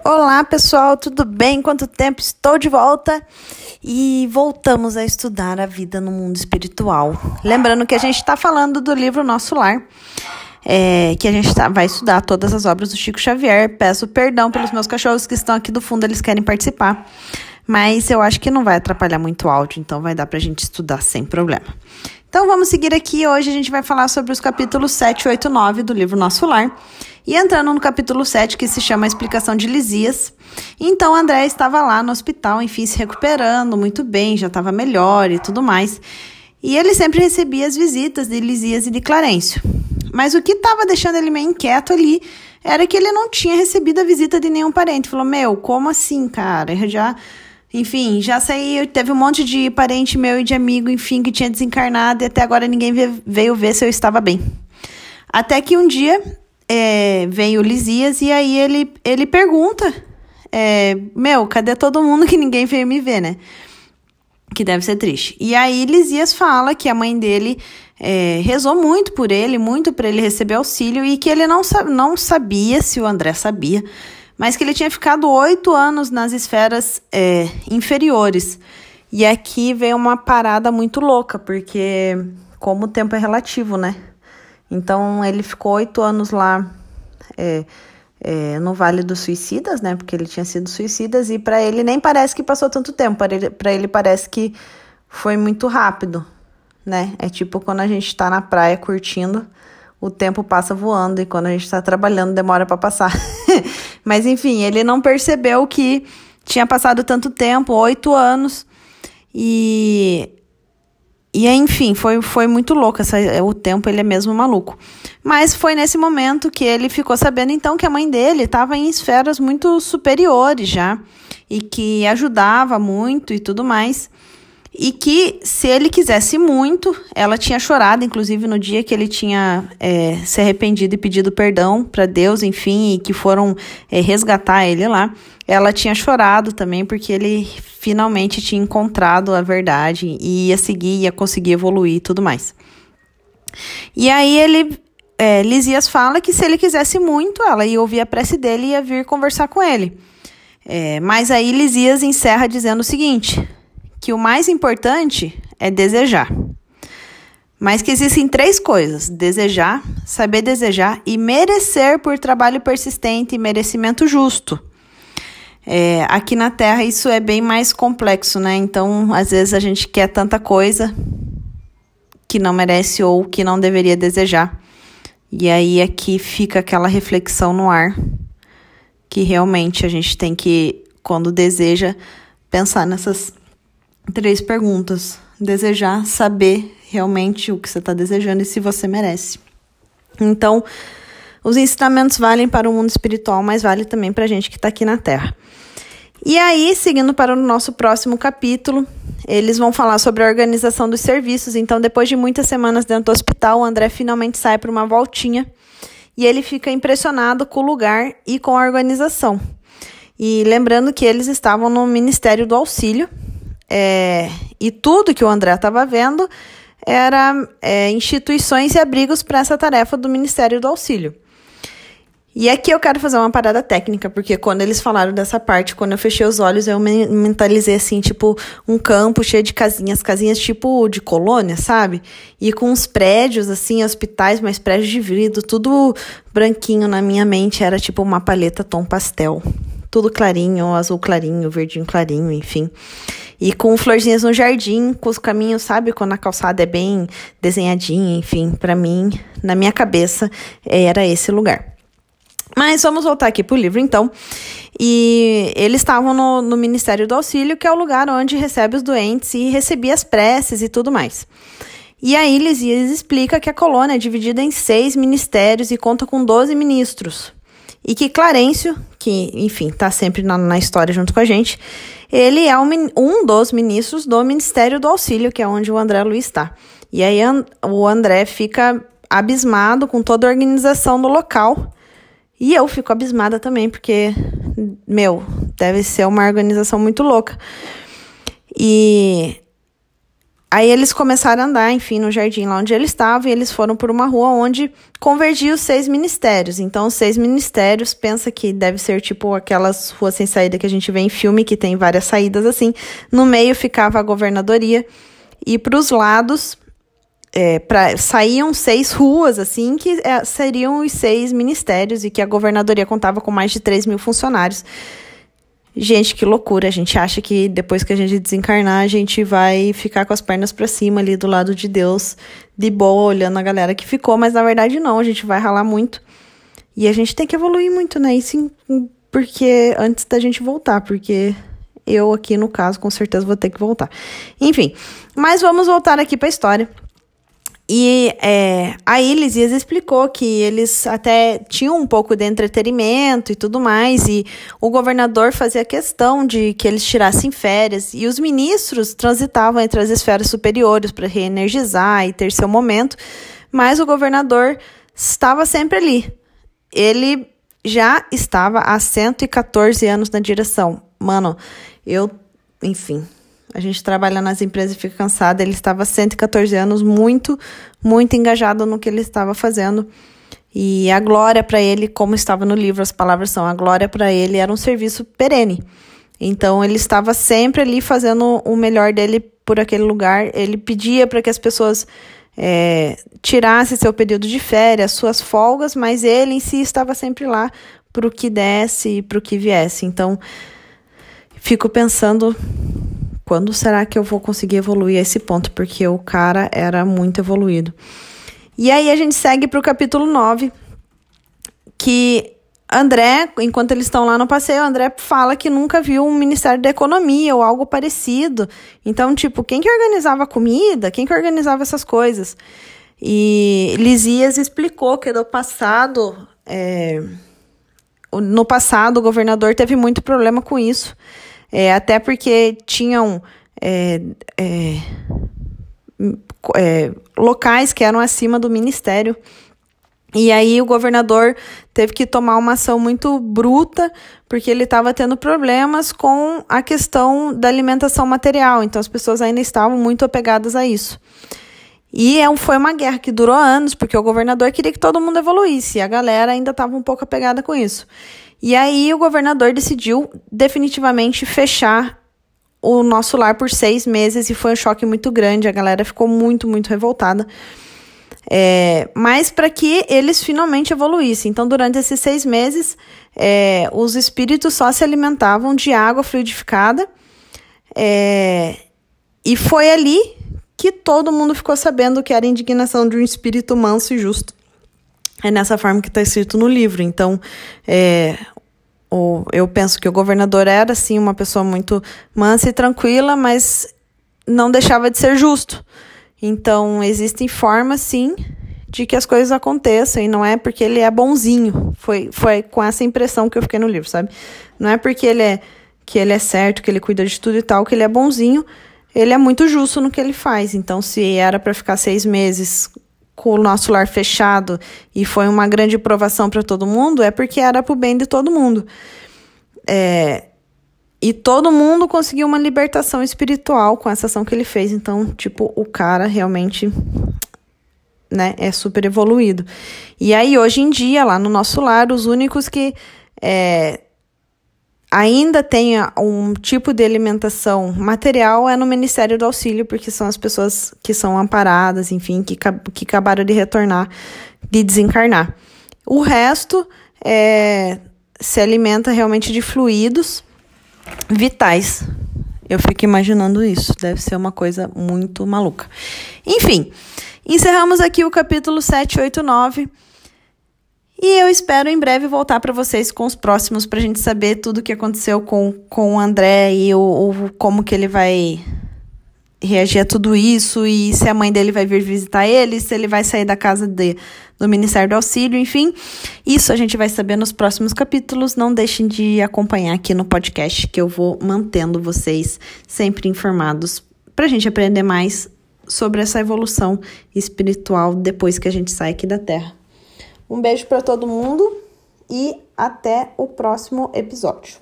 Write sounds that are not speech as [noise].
Olá, pessoal, tudo bem? Quanto tempo? Estou de volta e voltamos a estudar a vida no mundo espiritual. Lembrando que a gente está falando do livro Nosso Lar, é, que a gente tá, vai estudar todas as obras do Chico Xavier. Peço perdão pelos meus cachorros que estão aqui do fundo, eles querem participar, mas eu acho que não vai atrapalhar muito o áudio, então vai dar para a gente estudar sem problema. Então vamos seguir aqui. Hoje a gente vai falar sobre os capítulos 7, 8 e 9 do livro Nosso Lar. E entrando no capítulo 7, que se chama a Explicação de Lisias. Então André estava lá no hospital, enfim, se recuperando muito bem, já estava melhor e tudo mais. E ele sempre recebia as visitas de Lisias e de Clarencio. Mas o que estava deixando ele meio inquieto ali era que ele não tinha recebido a visita de nenhum parente. Falou: Meu, como assim, cara? Eu já enfim, já saí, teve um monte de parente meu e de amigo, enfim, que tinha desencarnado e até agora ninguém veio ver se eu estava bem. Até que um dia é, veio Lisias e aí ele, ele pergunta: é, Meu, cadê todo mundo que ninguém veio me ver, né? Que deve ser triste. E aí Lisias fala que a mãe dele é, rezou muito por ele, muito para ele receber auxílio e que ele não, não sabia se o André sabia mas que ele tinha ficado oito anos nas esferas é, inferiores. E aqui veio uma parada muito louca, porque como o tempo é relativo, né? Então ele ficou oito anos lá é, é, no Vale dos Suicidas, né? Porque ele tinha sido suicidas e para ele nem parece que passou tanto tempo. Para ele, ele parece que foi muito rápido, né? É tipo quando a gente tá na praia curtindo o tempo passa voando e quando a gente está trabalhando demora para passar. [laughs] Mas enfim, ele não percebeu que tinha passado tanto tempo, oito anos, e e enfim, foi, foi muito louco. Essa, o tempo ele é mesmo maluco. Mas foi nesse momento que ele ficou sabendo então que a mãe dele estava em esferas muito superiores já e que ajudava muito e tudo mais e que se ele quisesse muito, ela tinha chorado, inclusive no dia que ele tinha é, se arrependido e pedido perdão para Deus, enfim, e que foram é, resgatar ele lá. Ela tinha chorado também porque ele finalmente tinha encontrado a verdade e ia seguir, ia conseguir evoluir e tudo mais. E aí ele, é, Lisias fala que se ele quisesse muito, ela ia ouvir a prece dele e ia vir conversar com ele. É, mas aí Lisias encerra dizendo o seguinte que o mais importante é desejar. Mas que existem três coisas: desejar, saber desejar e merecer por trabalho persistente e merecimento justo. É, aqui na Terra isso é bem mais complexo, né? Então, às vezes a gente quer tanta coisa que não merece ou que não deveria desejar. E aí aqui fica aquela reflexão no ar que realmente a gente tem que, quando deseja, pensar nessas três perguntas. Desejar, saber realmente o que você está desejando e se você merece. Então, os ensinamentos valem para o mundo espiritual, mas vale também para a gente que está aqui na Terra. E aí, seguindo para o nosso próximo capítulo, eles vão falar sobre a organização dos serviços. Então, depois de muitas semanas dentro do hospital, o André finalmente sai para uma voltinha e ele fica impressionado com o lugar e com a organização. E lembrando que eles estavam no Ministério do Auxílio, é, e tudo que o André estava vendo era é, instituições e abrigos para essa tarefa do Ministério do Auxílio. E aqui eu quero fazer uma parada técnica, porque quando eles falaram dessa parte, quando eu fechei os olhos, eu mentalizei assim, tipo, um campo cheio de casinhas, casinhas tipo de colônia, sabe? E com uns prédios, assim, hospitais, mas prédios de vidro, tudo branquinho na minha mente, era tipo uma paleta tom pastel. Tudo clarinho, azul clarinho, verdinho clarinho, enfim. E com florzinhas no jardim, com os caminhos, sabe? Quando a calçada é bem desenhadinha, enfim, para mim, na minha cabeça, era esse lugar. Mas vamos voltar aqui pro livro, então. E eles estavam no, no Ministério do Auxílio, que é o lugar onde recebe os doentes e recebia as preces e tudo mais. E aí Lisias explica que a colônia é dividida em seis ministérios e conta com 12 ministros. E que Clarencio, que, enfim, está sempre na, na história junto com a gente, ele é um, um dos ministros do Ministério do Auxílio, que é onde o André Luiz está. E aí o André fica abismado com toda a organização do local. E eu fico abismada também, porque, meu, deve ser uma organização muito louca. E Aí eles começaram a andar, enfim, no jardim lá onde eles estavam, e eles foram por uma rua onde convergia os seis ministérios. Então, os seis ministérios, pensa que deve ser tipo aquelas ruas sem saída que a gente vê em filme, que tem várias saídas assim. No meio ficava a governadoria, e para os lados é, pra, saíam seis ruas, assim, que é, seriam os seis ministérios, e que a governadoria contava com mais de 3 mil funcionários. Gente, que loucura. A gente acha que depois que a gente desencarnar, a gente vai ficar com as pernas para cima ali do lado de Deus, de boa, olhando a galera que ficou, mas na verdade não, a gente vai ralar muito. E a gente tem que evoluir muito, né? Isso porque antes da gente voltar, porque eu aqui no caso com certeza vou ter que voltar. Enfim, mas vamos voltar aqui para a história. E é, aí Lisias explicou que eles até tinham um pouco de entretenimento e tudo mais, e o governador fazia questão de que eles tirassem férias, e os ministros transitavam entre as esferas superiores para reenergizar e ter seu momento, mas o governador estava sempre ali. Ele já estava há 114 anos na direção. Mano, eu, enfim, a gente trabalha nas empresas e fica cansado. Ele estava 114 anos, muito, muito engajado no que ele estava fazendo. E a glória para ele, como estava no livro, as palavras são: a glória para ele era um serviço perene. Então ele estava sempre ali fazendo o melhor dele por aquele lugar. Ele pedia para que as pessoas é, tirassem seu período de férias, suas folgas, mas ele em si estava sempre lá para o que desse e para o que viesse. Então fico pensando quando será que eu vou conseguir evoluir a esse ponto? Porque o cara era muito evoluído. E aí a gente segue para o capítulo 9, que André, enquanto eles estão lá no passeio, André fala que nunca viu um Ministério da Economia ou algo parecido. Então, tipo, quem que organizava a comida? Quem que organizava essas coisas? E Lisias explicou que no passado, é, no passado, o governador teve muito problema com isso. É, até porque tinham é, é, é, locais que eram acima do ministério. E aí o governador teve que tomar uma ação muito bruta, porque ele estava tendo problemas com a questão da alimentação material. Então as pessoas ainda estavam muito apegadas a isso. E é foi uma guerra que durou anos, porque o governador queria que todo mundo evoluísse, e a galera ainda estava um pouco apegada com isso. E aí o governador decidiu definitivamente fechar o nosso lar por seis meses e foi um choque muito grande. A galera ficou muito, muito revoltada. É, mas para que eles finalmente evoluíssem. Então, durante esses seis meses, é, os espíritos só se alimentavam de água fluidificada. É, e foi ali que todo mundo ficou sabendo que era a indignação de um espírito manso e justo. É nessa forma que está escrito no livro. Então, é, o, eu penso que o governador era, sim, uma pessoa muito mansa e tranquila, mas não deixava de ser justo. Então, existem formas, sim, de que as coisas aconteçam, e não é porque ele é bonzinho. Foi, foi com essa impressão que eu fiquei no livro, sabe? Não é porque ele é que ele é certo, que ele cuida de tudo e tal, que ele é bonzinho. Ele é muito justo no que ele faz. Então, se era para ficar seis meses com o nosso lar fechado e foi uma grande provação para todo mundo, é porque era para o bem de todo mundo. É, e todo mundo conseguiu uma libertação espiritual com essa ação que ele fez. Então, tipo, o cara realmente né, é super evoluído. E aí, hoje em dia, lá no nosso lar, os únicos que é, ainda tenha um tipo de alimentação material é no Ministério do Auxílio, porque são as pessoas que são amparadas, enfim, que, que acabaram de retornar, de desencarnar. O resto é, se alimenta realmente de fluidos vitais. Eu fico imaginando isso, deve ser uma coisa muito maluca. Enfim, encerramos aqui o capítulo 789. E eu espero em breve voltar para vocês com os próximos para a gente saber tudo o que aconteceu com, com o André e o, o, como que ele vai reagir a tudo isso e se a mãe dele vai vir visitar ele, se ele vai sair da casa de, do Ministério do Auxílio, enfim. Isso a gente vai saber nos próximos capítulos. Não deixem de acompanhar aqui no podcast que eu vou mantendo vocês sempre informados para a gente aprender mais sobre essa evolução espiritual depois que a gente sai aqui da Terra. Um beijo para todo mundo e até o próximo episódio.